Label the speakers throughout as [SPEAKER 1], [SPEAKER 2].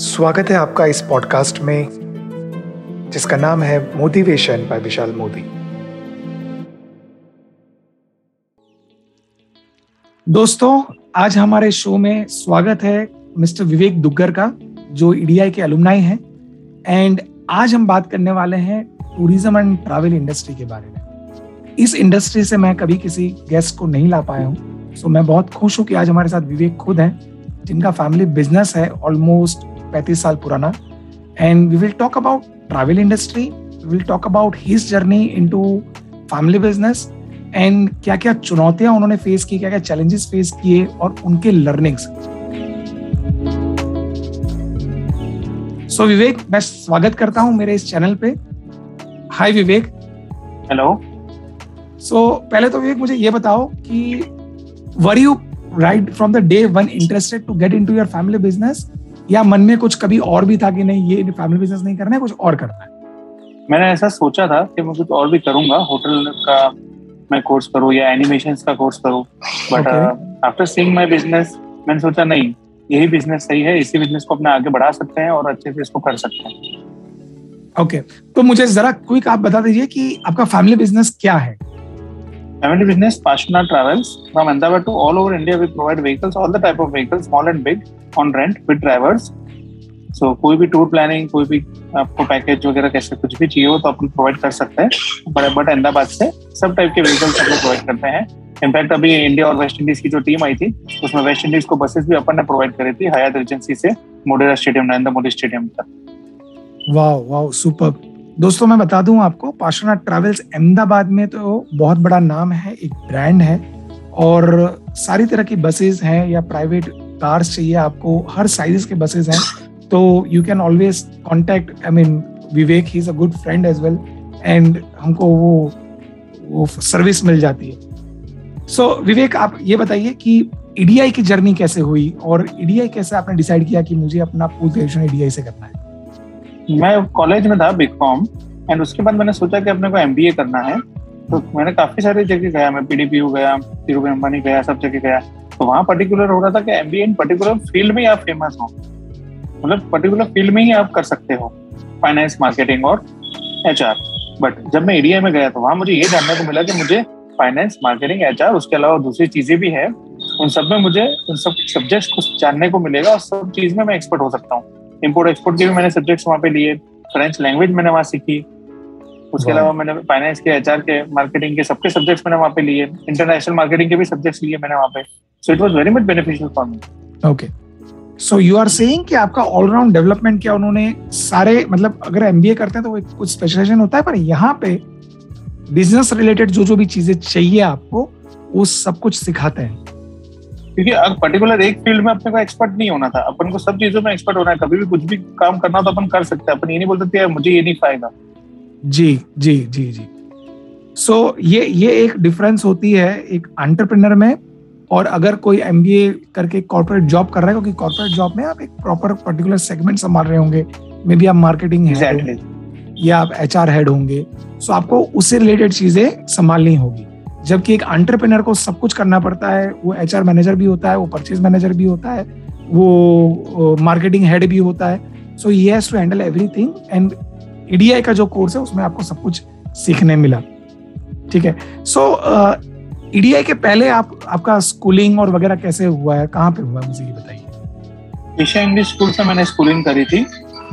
[SPEAKER 1] स्वागत है आपका इस पॉडकास्ट में, जिसका नाम है मोटिवेशन बाय विशाल मोदी। दोस्तों, आज हमारे शो में स्वागत है मिस्टर विवेक दुग्गर का, जो ईडीआई के अलुमनाई हैं। एंड आज हम बात करने वाले हैं टूरिज़्म एंड ट्रैवल इंडस्ट्री के बारे में। इस इंडस्ट्री से मैं कभी किसी गेस्ट को नहीं ला पाया हूँ। सो मैं बहुत खुश हूँ कि आज हमारे साथ विवेक खुद हैं, जिनका फैमिली बिज़नेस है ऑलमोस्ट पैंतीस साल पुराना। And we will talk about travel industry we will talk about his journey into family business and क्या क्या चुनौतियाँ उन्होंने फेस की क्या क्या चैलेंजेस फेस किए और उनके लर्निंग्स सो विवेक मैं स्वागत करता हूँ मेरे इस चैनल पे। हाय विवेक
[SPEAKER 2] हेलो
[SPEAKER 1] सो पहले तो विवेक मुझे ये बताओ कि were you right from the day one interested to get into your family business या मन में कुछ कभी और भी था कि नहीं ये फैमिली बिज़नेस नहीं करना है कुछ और करना है?
[SPEAKER 2] मैंने ऐसा सोचा था कि मैं कुछ और भी करूँगा होटल का मैं कोर्स करूँ या एनिमेशन का कोर्स करूँ but after seeing my business मैंने सोचा नहीं यही बिज़नेस सही है इसी बिज़नेस को अपने आगे बढ़ा सकते हैं और अच्छे से इसको कर सकते हैं।
[SPEAKER 1] Okay okay. तो मुझे जरा क्विक आप बता दीजिए कि आपका फैमिली बिज़नेस क्या है?
[SPEAKER 2] Family business, Pashna Travels. From Ahmedabad to all over India, we provide vehicles, all the type of vehicles, small and big, on rent with drivers. So so, कोई भी टूर प्लानिंग कोई भी आपको package वगैरह कैसे कुछ भी चाहिए हो तो अपन प्रोवाइड कर सकते हैं बट बट अहमदाबाद से सब टाइप के व्हीकल्स हम लोग प्रोवाइड करते हैं इनफैक्ट अभी इंडिया और वेस्ट इंडीज की जो टीम आई थी उसमें वेस्ट इंडीज को बसेस भी अपन ने प्रोवाइड करी थी हयात एजेंसी से मोडेरा स्टेडियम नरेंद्र मोदी स्टेडियम तक
[SPEAKER 1] वाह वाह सुपर दोस्तों मैं बता दूँ आपको पाशना ट्रैवल्स अहमदाबाद में तो बहुत बड़ा नाम है एक ब्रांड है और सारी तरह की बसेस हैं या प्राइवेट कार्स चाहिए आपको हर साइज़ के बसेस हैं। तो you can always contact I mean Vivek he is a good friend as well and हमको वो वो सर्विस मिल जाती है। सो so, विवेक आप ये बताइए कि ईडीआई की जर्नी कैसे हुई और ईडीआई कैसे आपने डिसाइड किया कि मुझे अपना पोस्ट ग्रेजुएशन ईडीआई से करना है?
[SPEAKER 2] मैं कॉलेज में था बिग कॉम एंड उसके बाद मैंने सोचा कि अपने को एमबीए करना है। तो मैंने काफ़ी सारी जगह गया, मैं पीडीपी गया धीरू अंबानी गया सब जगह गया। तो वहाँ पर्टिकुलर हो रहा था कि एम इन पर्टिकुलर फ़ील्ड में ही आप फ़ेमस हो। मतलब पर्टिकुलर फ़ील्ड में ही आप कर सकते हो फाइनेंस मार्केटिंग और एचआर बट जब मैं एडीआई में गया तो वहाँ मुझे ये जानने को मिला कि मुझे फाइनेंस मार्केटिंग एचआर उसके अलावा दूसरी चीज़ें भी है। उन सब में मुझे, उन सब सब्जेक्ट्स कुछ जानने को मिलेगा और सब चीज़ में मैं एक्सपर्ट हो सकता हूँ। इम्पोर्ट एक्सपोर्ट के भी मैंने सब्जेक्ट्स वहाँ पे लिए फ्रेंच लैंग्वेज मैंने वहाँ सीखी। उसके अलावा मैंने फाइनेंस के एचआर के मार्केटिंग के सबके सब्जेक्ट्स मैंने वहाँ पे लिए। इंटरनेशनल मार्केटिंग के भी सब्जेक्ट्स लिए मैंने वहाँ पे। So it was very much beneficial for me
[SPEAKER 1] okay so you are saying कि आपका ऑलराउंड डेवलपमेंट किया उन्होंने सारे मतलब अगर एमबीए करते हैं तो वो कुछ स्पेशलाइजेशन होता है पर यहाँ पे बिज़नेस रिलेटेड जो जो भी चीज़ें चाहिए आपको वो सब कुछ सिखाते हैं।
[SPEAKER 2] क्योंकि अब पर्टिकुलर एक फ़ील्ड में अपने को एक्सपर्ट नहीं होना था। अपन को सब चीज़ों में एक्सपर्ट होना है। कभी भी कुछ भी काम करना तो अपन कर सकते हैं। अपन ये नहीं बोल सकते मुझे ये नहीं पाएगा
[SPEAKER 1] जी जी जी जी। सो so, ये ये एक डिफरेंस होती है एक एंटरप्रेन्योर में और अगर कोई एमबीए करके कॉर्पोरेट जॉब कर रहा है क्योंकि कॉर्पोरेट जॉब में आप एक प्रॉपर पर्टिकुलर सेगमेंट संभाल रहे होंगे। मे बी आप मार्केटिंग exactly. या आप एचआर हेड होंगे। सो so आपको उससे रिलेटेड चीज़ें संभालनी होगी। जबकि एक एंटरप्रेनर को सब कुछ करना पड़ता है वो एचआर मैनेजर भी होता है वो परचेज मैनेजर भी होता है वो मार्केटिंग हेड भी होता है। So he has to handle everything and EDI का जो कोर्स है उसमें आपको सब कुछ सीखने मिला। ठीक है? सो ईडीआई के पहले आप आपका स्कूलिंग और वगैरह कैसे हुआ है? कहाँ पे हुआ है? मुझे ये बताइए।
[SPEAKER 2] एशिया इंग्लिश स्कूल से मैंने स्कूलिंग करी थी।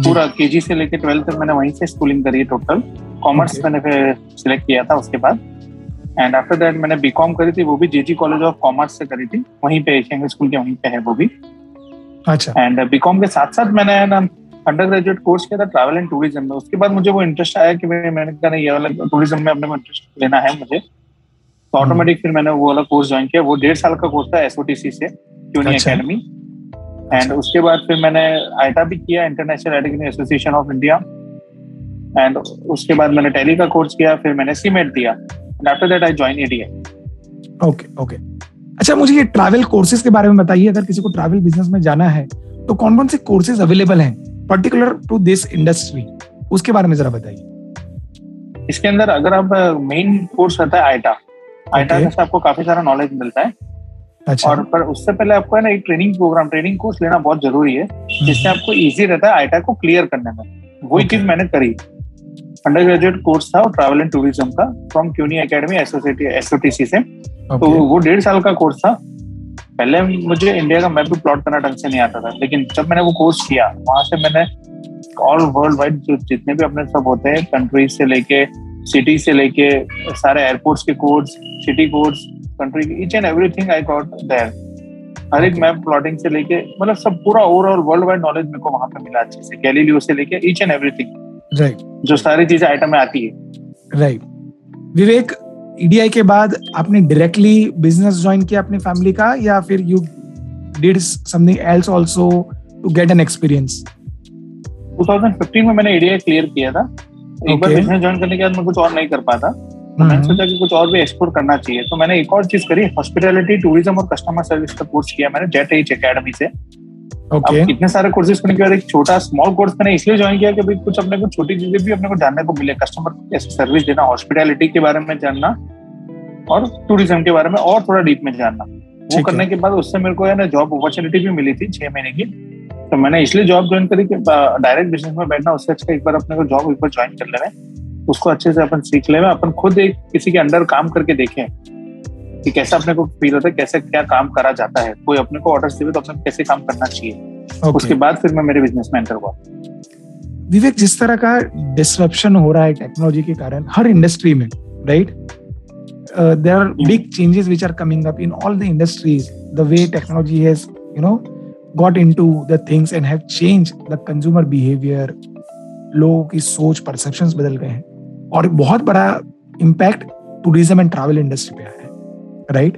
[SPEAKER 2] पूरा केजी से लेकर ट्वेल्थ तक मैंने वहीं से स्कूलिंग करी है टोटल कॉमर्स मैंने फिर सिलेक्ट किया था उसके बाद। एंड आफ्टर दैट मैंने बीकॉम करी थी वो भी जेजी कॉलेज ऑफ़ कॉमर्स से करी थी। वहीं पे एशियन स्कूल के वहीं पे है वो भी।
[SPEAKER 1] अच्छा।
[SPEAKER 2] एंड बीकॉम के साथ साथ मैंने ना अंडर ग्रेजुएट कोर्स किया था ट्रैवल एंड टूरिज़्म में। उसके बाद मुझे वो इंटरेस्ट आया कि मैंने कहा ये वाला टूरिज़्म में अपने को इंटरेस्ट लेना है मुझे। तो ऑटोमेटिक फिर मैंने वो वाला कोर्स ज्वाइन किया। वो डेढ़ साल का कोर्स था एसओटीसी से क्यूनी अकेडमी एंड उसके बाद फिर मैंने आईटा भी किया international association of India and उसके बाद मैंने टेली का कोर्स किया फिर मैंने सीमेट दिया। And after that I joined ADA.
[SPEAKER 1] Okay, okay. अच्छा मुझे ये ट्रैवल कोर्सेज के बारे में बताइए। अगर किसी को ट्रैवल बिज़नेस में जाना है तो कौन कौन से कोर्सेज अवेलेबल हैं पर्टिकुलर टू दिस इंडस्ट्री उसके बारे में जरा बताइए।
[SPEAKER 2] इसके अंदर अगर आप मेन कोर्स रहता है आईटा। आईटा okay. से आपको काफ़ी सारा नॉलेज मिलता है।
[SPEAKER 1] अच्छा।
[SPEAKER 2] और पर उससे पहले आपको है ना एक ट्रेनिंग प्रोग्राम ट्रेनिंग कोर्स लेना बहुत ज़रूरी है जिससे आपको इजी रहता है आईटा को क्लियर करने में। वही
[SPEAKER 1] Okay.
[SPEAKER 2] चीज़ मैंने करी। अंडर ग्रेजुएट कोर्स था ट्रैवल एंड टूरिज़्म का फ्रॉम क्यूनी एकेडमी एसओटीसी से। तो वो डेढ़ साल का कोर्स था। पहले मुझे इंडिया का मैप भी प्लॉट करना ढंग से नहीं आता था लेकिन जब मैंने वो कोर्स किया वहाँ से मैंने ऑल वर्ल्ड वाइड जो जितने भी अपने सब होते हैं कंट्रीज़ से लेके सिटी से लेके सारे एयरपोर्ट्स के कोड्स सिटी कोड्स कंट्री के each and everything I got there हर एक मैप प्लॉटिंग से लेके मतलब सब पूरा ओवरऑल वर्ल्ड वाइड नॉलेज मेरे को वहाँ पे मिला अच्छे से गैलीलियो से लेके ईच एंड एवरीथिंग
[SPEAKER 1] राइट
[SPEAKER 2] जो सारी चीज़ें आइटम में आती है।
[SPEAKER 1] राइट विवेक ईडीआई के बाद आपने डायरेक्टली बिज़नेस ज्वाइन किया अपनी फैमिली का या फिर you did something else also to get an experience
[SPEAKER 2] 2015 में मैंने एडीआई क्लियर किया था। एक बार बिज़नेस ज्वाइन करने के बाद मैं कुछ और नहीं कर पाता। तो मैंने सोचा कि कुछ और भी एक्सप्लोर करना चाहिए। तो मैंने एक और चीज़ करी हॉस्पिटैलिटी टूरिज़्म और कस्टमर सर्विस का कोर्स किया मैंने जेट एच एकेडमी से। अब इतने सारे कोर्सेज करने के बाद एक छोटा स्मॉल कोर्स मैंने इसलिए ज्वाइन किया कि भाई कुछ अपने को छोटी चीज़ें भी अपने को जानने को मिले कस्टमर सर्विस देना हॉस्पिटैलिटी के बारे में जानना और टूरिज़्म के बारे में और थोड़ा डीप में जानना। वो करने के बाद उससे मेरे को है ना जॉब अपॉर्चुनिटी भी मिली थी छह महीने की। तो मैंने इसलिए जॉब ज्वाइन करी कि डायरेक्ट बिज़नेस में बैठना उससे अच्छा एक बार अपने को जॉब एक बार ज्वाइन कर लेना। उसको अच्छे से अपन सीख ले अपन खुद एक किसी के अंडर काम करके देखें। कि कैसा अपने को फील होता है कैसे क्या काम करा जाता है। कोई अपने को ऑर्डर देवे तो अपने कैसे काम करना चाहिए। Okay. उसके बाद फिर मैं मेरे बिज़नेस में एंटर हुआ।
[SPEAKER 1] विवेक जिस तरह का डिसरप्शन हो रहा है टेक्नोलॉजी के कारण हर इंडस्ट्री में right there are big changes which are coming up in all the industries the way technology has you know got into the things and have change the consumer behaviour लोगों की सोच perception बदल गए हैं। और बहुत बड़ा impact tourism and travel industry पे आया है। Right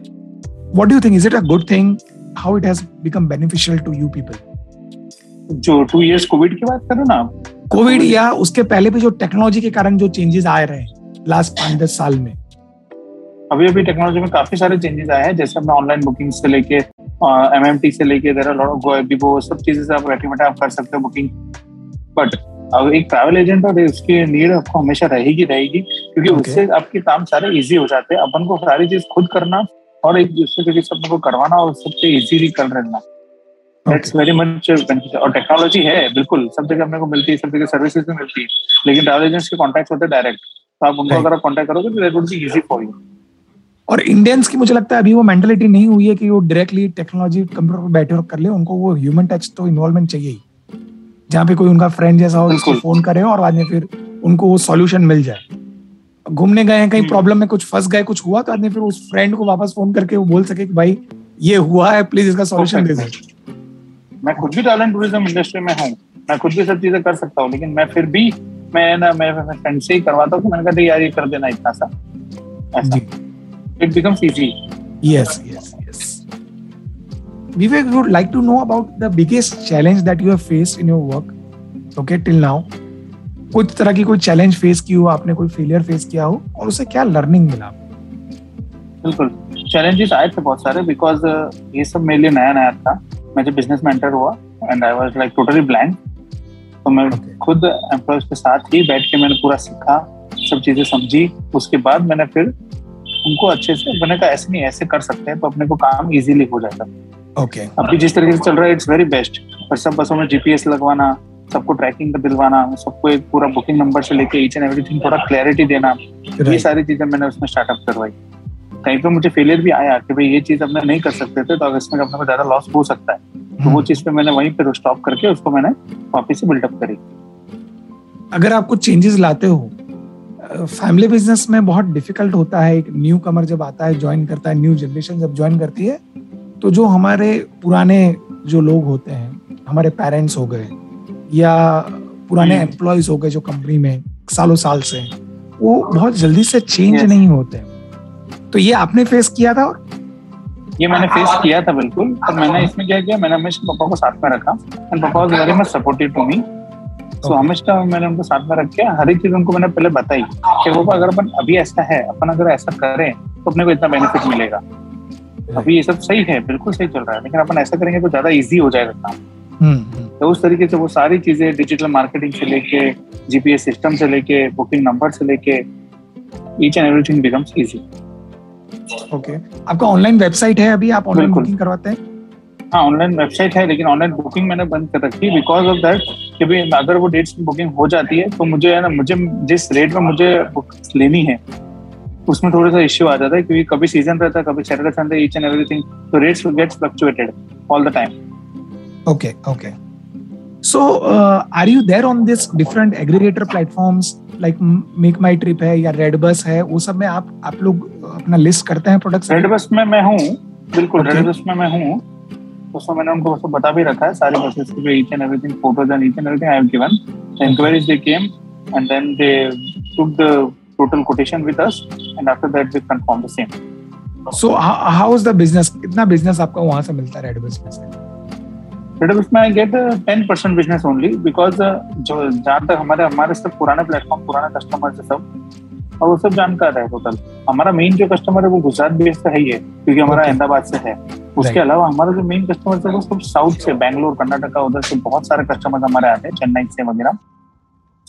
[SPEAKER 1] what do think is it a good thing how it has become beneficial to you people
[SPEAKER 2] जो टू इयर्स कोविड की बात करो ना। आप,
[SPEAKER 1] कोविड या उसके पहले भी जो टेक्नोलॉजी के कारण जो चेंजेस आ रहे हैं लास्ट पाँच दस साल में।
[SPEAKER 2] अभी अभी टेक्नोलॉजी में काफ़ी सारे चेंजेस आए हैं जैसे अपना ऑनलाइन बुकिंग से लेके एम एम टी से लेके सब चीज़ें से आप बैठे बैठे आप कर सकते हो बुकिंग बट अब एक ट्रैवल एजेंट और उसकी नीड आपको हमेशा रहेगी रहेगी क्योंकि
[SPEAKER 1] Okay.
[SPEAKER 2] उससे आपके काम सारे इजी हो जाते हैं। अपन को सारी चीज़ खुद करना और एक दूसरे के अपने को करवाना और सबसे इजीली कर रहना दैट्स वेरी मच बेनिफिशियल और टेक्नोलॉजी है बिल्कुल। सब जगह अपने को मिलती है सब जगह सर्विसेज़ भी मिलती है। लेकिन ट्रैवल एजेंट्स के कॉन्टैक्ट होते हैं डायरेक्ट तो आप उनको अगर आप कॉन्टैक्ट करोगे तो that would be easy for you
[SPEAKER 1] और इंडियंस की मुझे लगता है अभी वो मेंटेलिटी नहीं हुई है कि वो डायरेक्टली टेक्नोलॉजी कंप्यूटर पर बैठे कर ले। उनको वो ह्यूमन टच तो इन्वॉल्वमेंट चाहिए ही। जहाँ पे कोई उनका फ्रेंड जैसा हो उसको फ़ोन करे और बाद में फिर उनको वो सॉल्यूशन मिल जाए। घूमने गए हैं कहीं
[SPEAKER 2] हम्म।
[SPEAKER 1] प्रॉब्लम में कुछ फंस गए कुछ हुआ तो आदमी फिर उस फ्रेंड को वापस फ़ोन करके वो बोल सके कि भाई ये हुआ है प्लीज़ इसका सॉल्यूशन दे दो।
[SPEAKER 2] मैं खुद भी टैलेंट टूरिज़्म इंडस्ट्री में हूँ। मैं खुद भी सब चीज़ें कर सकता हूँ लेकिन मैं फिर भी मैं ना मैं फ्रेंड से ही करवाता हूँ मैंने कहा यार ये कर देना इतना सा। ऐसा। It becomes easy
[SPEAKER 1] yes, yes. Vivek, we would like to know about the biggest challenge that you have faced in your work. Okay, till now. कुछ तरह की कोई चैलेंज फेस की हो आपने कोई फेलियर फेस किया हो और उससे क्या लर्निंग मिला
[SPEAKER 2] बिल्कुल चैलेंजेस आए थे बहुत सारे बिकॉज़ ये सब मेरे लिए नया नया था मैं जब बिज़नेस में एंटर हुआ and I was like totally blank तो मैं
[SPEAKER 1] Okay.
[SPEAKER 2] खुद एम्प्लॉयज़ के साथ ही बैठ के मैंने पूरा सीखा सब चीज़ें समझी उसके बाद मैंने फिर उनको अच्छे से मैंने कहा ऐसे नहीं ऐसे कर सकते हैं तो अपने को काम इजीली हो जाता
[SPEAKER 1] ओके okay.
[SPEAKER 2] अभी जिस तरीके से चल रहा है इट्स वेरी बेस्ट और सब बसों में जीपीएस लगवाना सबको ट्रैकिंग का दिलवाना सबको एक पूरा बुकिंग नंबर से लेके ईच एंड एवरीथिंग थोड़ा क्लैरिटी देना right. ये सारी चीज़ें मैंने उसमें स्टार्टअप करवाई। कहीं पे मुझे फेलियर भी आया कि भाई ये चीज़ अपने नहीं कर सकते थे तो अगर इसमें अपने को ज़्यादा लॉस हो सकता है। तो वो चीज़ पे मैंने वहीं पे स्टॉप करके उसको मैंने वापस से बिल्डअप करी।
[SPEAKER 1] अगर आप कुछ चेंजेस लाते हो फैमिली बिज़नेस में बहुत डिफ़िकल्ट होता है एक न्यू कमर जब आता है ज्वाइन करता है न्यू जनरेशन जब ज्वाइन करती है तो जो हमारे पुराने जो लोग होते हैं हमारे पेरेंट्स हो गए या पुराने। एम्प्लॉयज़ हो गए जो कंपनी में सालों साल से वो बहुत जल्दी से चेंज नहीं होते। तो ये आपने फेस किया था?
[SPEAKER 2] ये मैंने फेस किया था बिल्कुल। और मैंने इसमें क्या किया मैंने हमेशा पापा को साथ में रखा। एंड पापा was very much supportive to me
[SPEAKER 1] Okay.
[SPEAKER 2] हमेशा मैंने उनको साथ में रख के हर एक चीज़ उनको मैंने पहले बताई कि पापा अगर अपन अभी ऐसा है अपन अगर ऐसा करें तो अपने को इतना बेनिफिट मिलेगा। अभी ये सब सही है बिल्कुल सही चल रहा है लेकिन अपन ऐसा करेंगे तो ज़्यादा इजी हो जाएगा काम।
[SPEAKER 1] हम्म, हम्म,
[SPEAKER 2] तो उस तरीके से वो सारी चीज़ें डिजिटल मार्केटिंग से लेके जीपीएस सिस्टम से लेके बुकिंग नंबर से लेके each and everything becomes easy
[SPEAKER 1] okay आपका ऑनलाइन वेबसाइट है अभी? आप ऑनलाइन बुकिंग करवाते हैं?
[SPEAKER 2] हाँ ऑनलाइन वेबसाइट है लेकिन ऑनलाइन बुकिंग मैंने बंद कर रखी है बिकॉज़ ऑफ़ दैट कि भाई अगर वो डेट्स की बुकिंग हो जाती है तो मुझे है ना मुझे जिस रेट में मुझे बुक्स लेनी है उसमें थोड़ा सा इश्यू आ जाता है क्योंकि कभी सीज़न रहता है कभी Saturday Sunday each and everything तो rates gets fluctuated all the time
[SPEAKER 1] okay okay so are you there on this different aggregator platforms like make my trip है या रेड बस है वो सब में आप आप लोग अपना लिस्ट करते हैं प्रोडक्ट्स
[SPEAKER 2] रेड बस में मैं हूँ बिल्कुल रेड बस में मैं हूँ। उसमें मैंने उनको उसको बता भी रखा है सारे बसेस के each and everything photos and each and everything I have given inquiries they came and then they took the total quotation with us and after that we confirm the same
[SPEAKER 1] so how is the business कितना business आपको वहाँ से मिलता है red bus में से
[SPEAKER 2] बस में I get ten percent business only because जो जहाँ तक हमारे हमारे सब पुराने प्लेटफॉर्म पुराने कस्टमर है सब और वो सब जानकार है टोटल हमारा मेन जो कस्टमर है वो गुजरात बेस्ड है ही है क्योंकि हमारा अहमदाबाद से है. उसके अलावा हमारा जो मेन कस्टमर है वो सब साउथ से बैंगलोर कर्नाटका उधर से बहुत सारे कस्टमर हमारे आते हैं चेन्नई से वगैरह.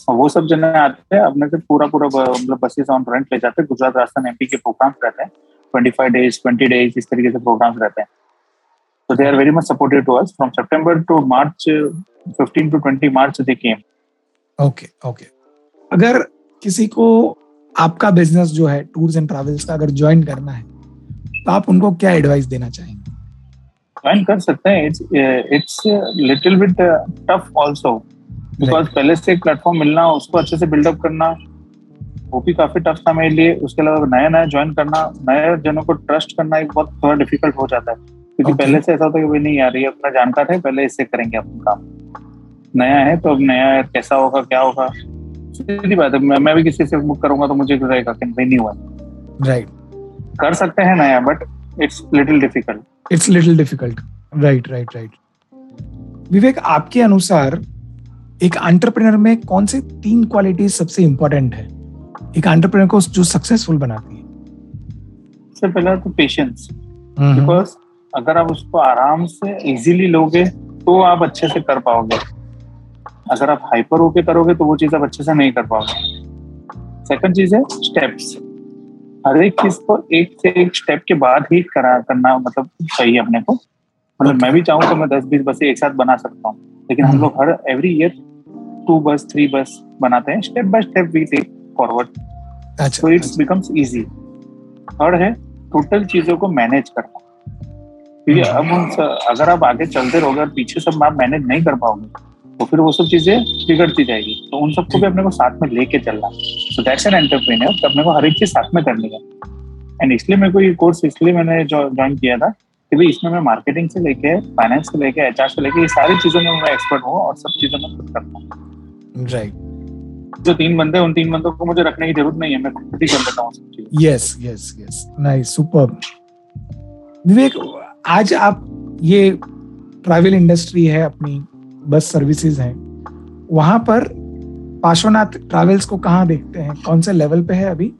[SPEAKER 2] और वो सब जने आते हैं अपने से पूरा पूरा मतलब बसेस ऑन रेंट ले जाते हैं। गुजरात राजस्थान एमपी के प्रोग्राम्स रहते हैं। Twenty five days twenty days इस तरीके से प्रोग्राम्स रहते हैं। तो they are very much supported to us from September to March 15 to 20 March they came
[SPEAKER 1] okay okay अगर किसी को आपका बिज़नेस जो है टूर्स एंड ट्रैवल्स का अगर ज्वाइन करना है तो आप उनको क्या एडवाइस देना चाहेंगे?
[SPEAKER 2] ज्वाइन कर सकते हैं। It's it's little bit tough also because पहले से एक प्लेटफॉर्म मिलना उसको अच्छे से बिल्डअप करना वो भी काफ़ी टफ था मेरे लिए। उसके अलावा नया नया ज्वाइन करना नए जनों को ट्रस्ट करना एक बहुत थोड़ा डिफ़िकल्ट हो जाता है। क्योंकि okay. पहले से ऐसा होता है कि भाई नहीं यार ये अपना जानकार है पहले इससे करेंगे अपना काम। नया है तो अब नया कैसा होगा क्या होगा? सीधी बात है मैं भी किसी से बुक करूँगा तो मुझे रहेगा कि नहीं हुआ।
[SPEAKER 1] राइट
[SPEAKER 2] कर सकते हैं नया but it's little difficult
[SPEAKER 1] it's little difficult right right right Vivek आपके अनुसार एक एंटरप्रेन्योर में कौन से तीन क्वालिटी सबसे इंपॉर्टेंट है? एक एंटरप्रेन्योर को जो सक्सेसफुल बनाती है।
[SPEAKER 2] सबसे पहला तो पेशेंस बिकॉज़ अगर आप उसको आराम से इजीली लोगे तो आप अच्छे से कर पाओगे। अगर आप हाइपर होके करोगे तो वो चीज़ आप अच्छे से नहीं कर पाओगे। सेकंड चीज़ है स्टेप्स हर एक चीज़ को एक से एक स्टेप के बाद ही करा करना मतलब चाहिए अपने को। मतलब मैं भी चाहूँ तो मैं दस बीस बसें एक साथ बना सकता हूँ। लेकिन हम हम्म। लोग हर every year two bus three bus बनाते हैं step by step we take forward so it's becomes easy third है टोटल चीज़ों को मैनेज करना। क्योंकि। अब उन अगर आप आगे चलते रहोगे और पीछे सब आप मैनेज नहीं कर पाओगे तो फिर वो सब चीज़ें बिगड़ती जाएगी। तो उन सबको भी अपने को साथ में लेके चलना। सो दैट्स एन एंटरप्रेन्योर तो अपने को हर एक चीज़ साथ में करनी है। एंड इसलिए मेरे को ये कोर्स इसलिए मैंने ज्वाइन किया था कि भाई इसमें मैं मार्केटिंग से लेके फाइनेंस से लेके एचआर से लेके ये सारी चीज़ों में मैं एक्सपर्ट हूँ और सब चीज़ों में खुद करता हूँ।
[SPEAKER 1] राइट
[SPEAKER 2] जो तीन बंदे उन तीन बंदों को मुझे रखने की ज़रूरत नहीं है मैं खुद ही कर लेता हूँ
[SPEAKER 1] yes yes yes nice super Vivek आज आप ये ट्रैवल इंडस्ट्री है अपनी बस सर्विसेज़ हैं वहाँ पर पार्श्वनाथ ट्रैवल्स को कहाँ देखते हैं? कौन से लेवल पे है अभी?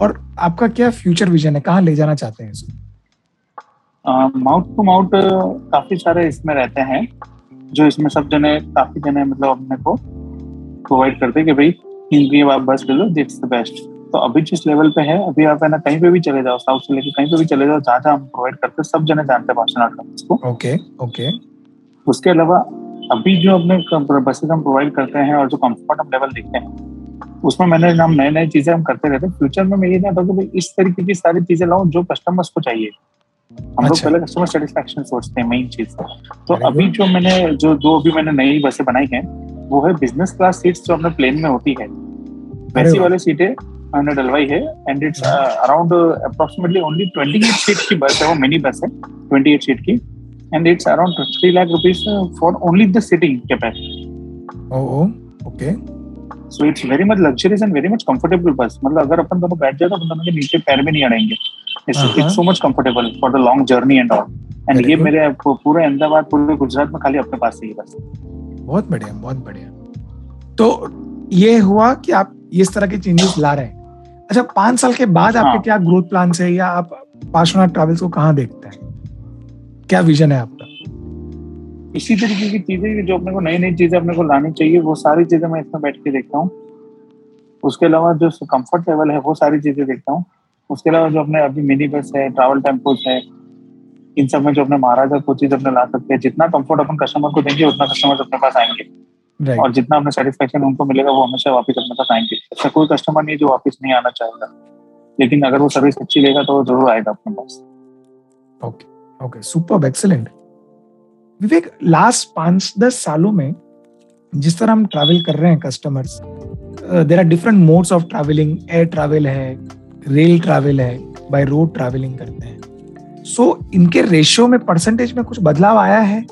[SPEAKER 1] और आपका क्या फ्यूचर विजन है? कहाँ ले जाना चाहते हैं
[SPEAKER 2] इसको? माउथ टू माउथ काफ़ी सारे इसमें रहते हैं जो इसमें सब जने काफ़ी जने मतलब अपने को प्रोवाइड करते हैं कि भाई इनकी आप बस ले लो दिट्स द बेस्ट तो अभी जिस लेवल पे है अभी आप है ना कहीं पे भी चले जाओ साउथ से लेके कहीं पे भी चले जाओ जहाँ जहाँ हम प्रोवाइड करते हैं सब जने जानते हैं पार्श्वनाथ ट्रैवल्स को।
[SPEAKER 1] Okay okay.
[SPEAKER 2] उसके अलावा अभी जो अपने बसेस हम प्रोवाइड करते हैं और जो कंफर्ट हम लेवल देखते हैं उसमें मैंने हम नए नए चीज़ें हम करते रहते हैं। फ्यूचर में मैं ये चाहता हूँ कि इस तरीके की सारी चीज़ें लाऊं जो कस्टमर्स को चाहिए। हम लोग अच्छा। पहले कस्टमर सेटिस्फेक्शन सोचते हैं मेन चीज़। तो अभी जो मैंने जो दो अभी मैंने नई बसें बनाई हैं वो है बिज़नेस क्लास सीट्स जो अपने प्लेन में होती है। वैसी वाले सीटें हमने डलवाई है and it's around approximately only twenty eight seat की बस है वो मिनी बस है ट्वेंटी एट सीट की and it's around three lakh rupees for only the sitting capacity long journey and all and ये मेरे पूरे अहमदाबाद पूरे गुजरात में खाली अपने पास से ही बस।
[SPEAKER 1] बहुत बढ़िया बहुत बढ़िया. तो ये हुआ कि आप इस तरह के चेंजेस ला रहे हैं. अच्छा पाँच साल के बाद आपके हाँ. क्या ग्रोथ प्लान है या आप पार्श्वनाथ ट्रैवल्स को कहाँ देखते हैं क्या विजन है आपका
[SPEAKER 2] इसी तरीके की चीज़ें जो अपने को नई नई चीज़ें अपने को लानी चाहिए वो सारी चीज़ें मैं इसमें बैठ के देखता हूँ उसके अलावा जो कंफर्ट लेवल है वो सारी चीज़ें देखता हूँ उसके अलावा जो अपने अभी मिनी बस है ट्रैवल टेम्पोज है इन सब में जो अपने महाराजा कोचेज अपने ला सकते हैं जितना कंफर्ट अपन कस्टमर को देंगे उतना कस्टमर अपने पास आएँगे।
[SPEAKER 1] Right.
[SPEAKER 2] और जितना अपने सेटिस्फेक्शन उनको मिलेगा वो हमेशा वापस अपने पास आएँगे। ऐसा कोई कस्टमर नहीं जो वापस नहीं आना चाहेगा। लेकिन अगर वो सर्विस अच्छी लेगा तो वो ज़रूर आएगा अपने पास।
[SPEAKER 1] Okay super excellent Vivek last पाँच दस सालों में जिस तरह हम ट्रैवल कर रहे हैं customers there are different modes of travelling air travel है रेल ट्रैवल है बाय रोड ट्रैवलिंग करते हैं। सो so, इनके रेशियो में परसेंटेज में कुछ बदलाव आया है?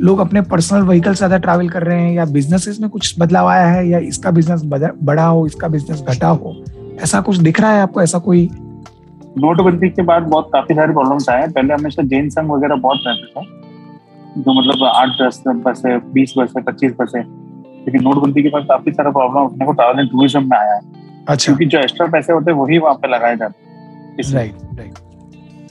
[SPEAKER 1] लोग अपने पर्सनल व्हीकल ज़्यादा ट्रैवल कर रहे हैं या बिजनेसेस में कुछ बदलाव आया है या इसका बिज़नेस बड़ा हो इसका बिज़नेस घटा हो? ऐसा कुछ दिख रहा है आपको? ऐसा कोई?
[SPEAKER 2] नोटबंदी के बाद बहुत काफ़ी सारे प्रॉब्लम्स आए पहले हमेशा जैन संघ वगैरह बहुत रहते थे जो मतलब आठ दस बस है बीस बस है पच्चीस बस है लेकिन नोटबंदी के बाद काफ़ी सारा प्रॉब्लम अपने को ट्रैवल एंड टूरिज़्म में आया है।
[SPEAKER 1] अच्छा।
[SPEAKER 2] क्योंकि जो एक्स्ट्रा पैसे होते हैं वही वहाँ पे लगाए जाते हैं।
[SPEAKER 1] राइट राइट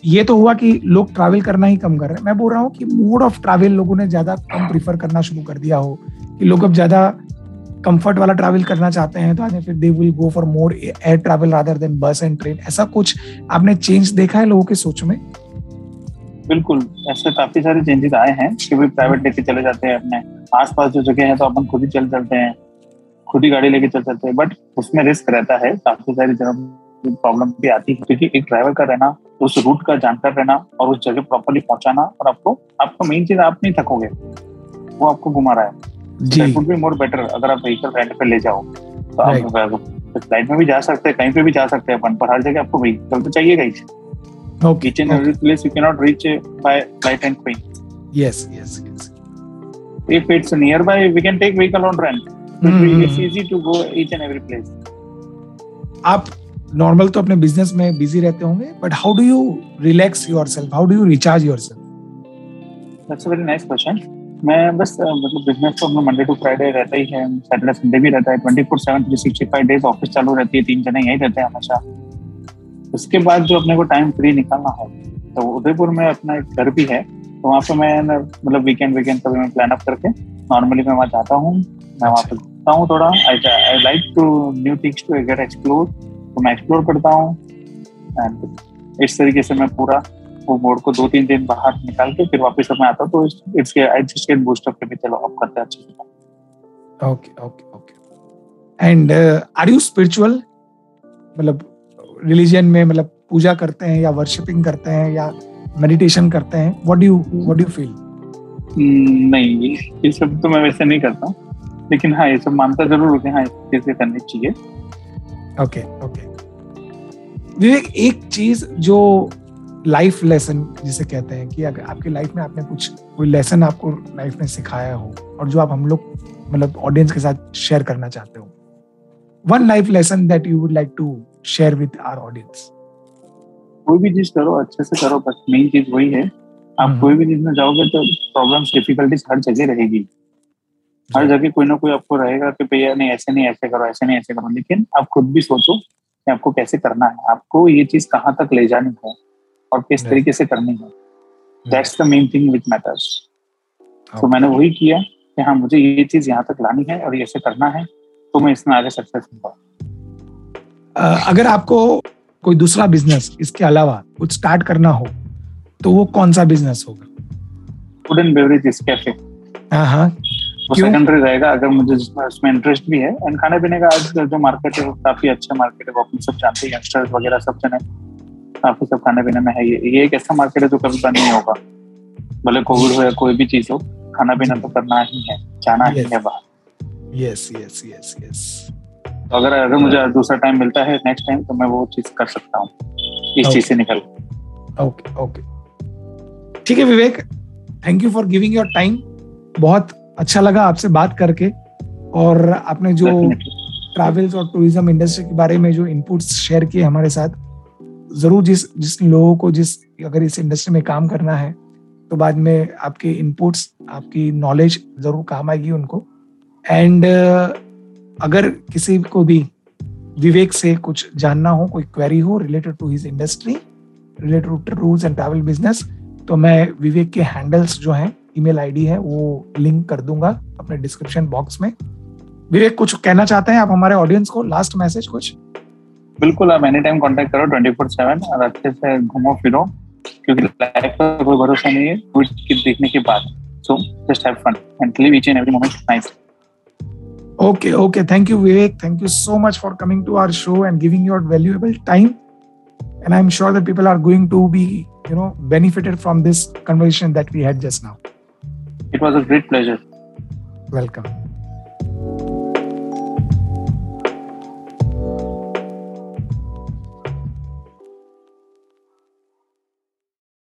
[SPEAKER 1] ये तो हुआ कि लोग ट्रैवल करना ही कम कर रहे हैं। मैं बोल रहा हूँ कि मोड ऑफ़ ट्रैवल लोगों ने ज़्यादा कम प्रीफर करना शुरू कर दिया हो, कि लोग अब ज़्यादा कंफर्ट वाला ट्रैवल करना चाहते हैं तो आज फिर they will go for more air travel rather than bus and train ऐसा कुछ आपने चेंज देखा है लोगों के सोच में?
[SPEAKER 2] बिल्कुल, ऐसे काफ़ी सारे चेंजेस आए हैं कि भी प्राइवेट लेके चले जाते हैं अपने। आसपास जो जगह है तो अपन खुद ही चल चलते हैं, खुद ही गाड़ी लेके चल चलते हैं बट उसमें रिस्क रहता है, काफ़ी सारी जगह प्रॉब्लम भी आती है, क्योंकि एक ड्राइवर का रहना उस रूट का जानकार रहना और उस जगह प्रॉपरली पहुंचाना और आपको आपको मेन चीज़ आप नहीं थकोगे। वो आपको घुमा रहा है। बी मोर बेटर अगर आप व्हीकल रेंट पे ले जाओ। तो आप फ़्लाइट में भी जा सकते हैं कहीं पे भी जा सकते हैं अपन पर हर जगह आपको व्हीकल तो ही each and every place you reach by flight and train
[SPEAKER 1] yes yes yes
[SPEAKER 2] if it's nearby we can take vehicle on rent but we, it's easy to go each and every place.
[SPEAKER 1] आप normal तो अपने business में busy रहते होंगे but how do you relax yourself how do you recharge yourself
[SPEAKER 2] that's a very nice question. मैं बस मतलब business तो अपना मंडे टू फ्राइडे रहता ही है सैटरडे संडे भी रहता है twenty four seven three sixty five days office चालू रहती है तीन जने यही रहते हैं हमेशा। उसके बाद जो अपने को टाइम फ्री निकालना है तो उदयपुर में अपना एक घर भी है तो वहाँ पे मैं मतलब वीकेंड वीकेंड कभी मैं प्लान अप करके नॉर्मली मैं वहाँ जाता हूँ मैं वहाँ पे घूमता हूँ थोड़ा I like to new things to get explore तो मैं एक्सप्लोर करता हूँ। एंड इस तरीके से मैं पूरा वो मोड को दो तीन दिन बाहर निकाल के फिर वापस मैं आता हूँ। तो it's I just get boost up के चलो अब करते हैं अच्छे से।
[SPEAKER 1] Okay okay okay and are you spiritual मतलब रिलीजन में मतलब पूजा करते हैं या वर्शिपिंग करते हैं या मेडिटेशन करते हैं? What do you what do you feel
[SPEAKER 2] नहीं ये सब तो मैं वैसे नहीं करता। लेकिन हाँ ये सब मानता ज़रूर हूँ कि हाँ चीज़ करनी चाहिए।
[SPEAKER 1] ओके ओके विवेक एक चीज़ जो लाइफ लेसन जिसे कहते हैं कि अगर आपकी लाइफ में आपने कुछ कोई लेसन आपको लाइफ में सिखाया हो और जो आप हम लोग मतलब ऑडियंस के साथ शेयर करना चाहते हो one life lesson that you would like to share with our audience
[SPEAKER 2] कोई भी चीज़ करो अच्छे से करो बस मेन चीज़ वही है। आप
[SPEAKER 1] हम्म।
[SPEAKER 2] कोई भी चीज़ में जाओगे तो प्रॉब्लम्स डिफिकल्टीज हर जगह रहेगी। हर जगह कोई ना कोई आपको रहेगा कि भैया नहीं ऐसे नहीं ऐसे करो ऐसे नहीं ऐसे करो। लेकिन आप खुद भी सोचो कि आपको कैसे करना है? आपको ये चीज़ कहाँ तक ले जानी है और किस. तरीके से करनी है? That's the main thing which matters तो मैंने वही किया कि हाँ मुझे ये चीज़ यहाँ तक लानी है और ये ऐसे करना है तो मैं इसमें आगे सक्सेस
[SPEAKER 1] अ, अगर आपको कोई दूसरा बिज़नेस इसके अलावा कुछ स्टार्ट करना हो तो वो कौन सा बिज़नेस होगा?
[SPEAKER 2] फ़ूड एंड बेवरेजेस कैफ़े
[SPEAKER 1] हाँ हाँ।
[SPEAKER 2] वो सेकेंडरी रहेगा अगर मुझे जिसमें उसमें इंटरेस्ट भी है। एंड खाने पीने का आज जो मार्केट है वो काफ़ी अच्छा मार्केट है। वो अपने सब जानते हैं यंगस्टर्स वगैरह सब जने काफ़ी सब खाने पीने में है। ये ये एक ऐसा मार्केट है जो कभी बंद नहीं होगा। भले कोविड हो या कोई भी चीज़ हो खाना पीना तो करना ही है जाना ही है बाहर।
[SPEAKER 1] यस यस यस यस
[SPEAKER 2] तो अगर अगर मुझे दूसरा टाइम मिलता है नेक्स्ट टाइम तो मैं वो चीज़ कर सकता हूँ। इस चीज़ से निकल।
[SPEAKER 1] ओके ओके ठीक है Vivek thank you for giving your time बहुत अच्छा लगा आपसे बात करके और आपने जो. ट्रैवल्स और टूरिज़्म इंडस्ट्री के बारे में जो इनपुट्स शेयर किए हमारे साथ ज़रूर जिस जिस लोगों को जिस अगर इस इंडस्ट्री में काम करना है तो बाद में आपके इनपुट्स आपकी नॉलेज ज़रूर काम आएगी उनको एंड अगर किसी को भी विवेक से कुछ जानना हो कोई क्वेरी हो related to his industry related to tours and travel business तो मैं विवेक के हैंडल्स जो हैं ईमेल आईडी है वो लिंक कर दूँगा अपने डिस्क्रिप्शन बॉक्स में। विवेक कुछ कहना चाहते हैं आप हमारे ऑडियंस को? लास्ट मैसेज कुछ?
[SPEAKER 2] बिल्कुल आप एनी टाइम कांटेक्ट करो 24/7 और अच्छे से घूमो फिरो क्योंकि लाइफ पर कोई भरोसा नहीं है कुछ की देखने के बाद so just have fun and live every moment nice
[SPEAKER 1] okay okay thank you Vivek thank you so much for coming to our show and giving your valuable time and I am sure that people are going to be you know benefited from this conversation that we had just now
[SPEAKER 2] It was a great pleasure.
[SPEAKER 1] Welcome.